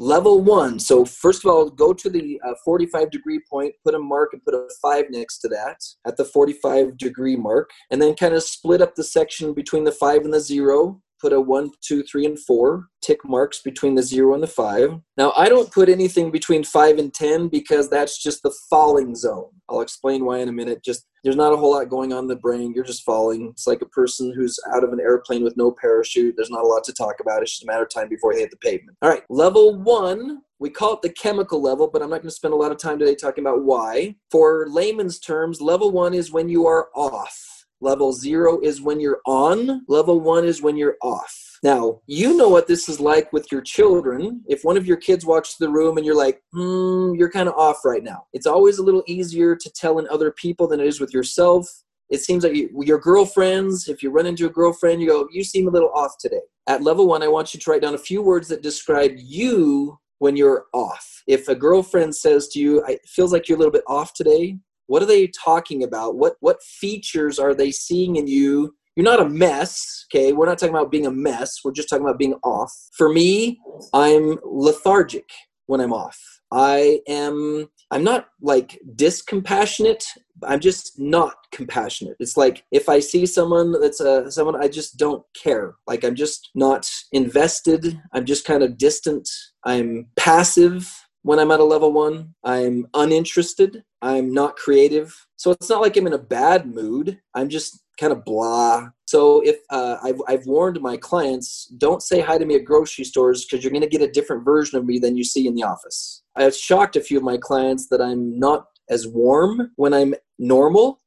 Level one. So first of all, go to the uh, 45 degree point, put a mark and put a five next to that at the 45 degree mark, and then kind of split up the section between the five and the zero put a one, two, three, and four tick marks between the zero and the five. Now, I don't put anything between five and 10 because that's just the falling zone. I'll explain why in a minute. Just there's not a whole lot going on in the brain. You're just falling. It's like a person who's out of an airplane with no parachute. There's not a lot to talk about. It's just a matter of time before they hit the pavement. All right, level one we call it the chemical level, but I'm not going to spend a lot of time today talking about why. For layman's terms, level one is when you are off. Level zero is when you're on. Level one is when you're off. Now, you know what this is like with your children. If one of your kids walks to the room and you're like, hmm, you're kind of off right now. It's always a little easier to tell in other people than it is with yourself. It seems like you, your girlfriends, if you run into a girlfriend, you go, you seem a little off today. At level one, I want you to write down a few words that describe you when you're off. If a girlfriend says to you, it feels like you're a little bit off today, what are they talking about? What what features are they seeing in you? You're not a mess okay? We're not talking about being a mess. We're just talking about being off. For me i'm lethargic when i'm off. I am i'm not like discompassionate. I'm just not compassionate. It's like if i see someone that's a someone i just don't care. Like i'm just not invested. I'm just kind of distant. I'm passive when I'm at a level one. I'm uninterested. I'm not creative. So it's not like I'm in a bad mood. I'm just kind of blah. So if uh, I've, I've warned my clients, don't say hi to me at grocery stores because you're going to get a different version of me than you see in the office. I've shocked a few of my clients that I'm not as warm when I'm normal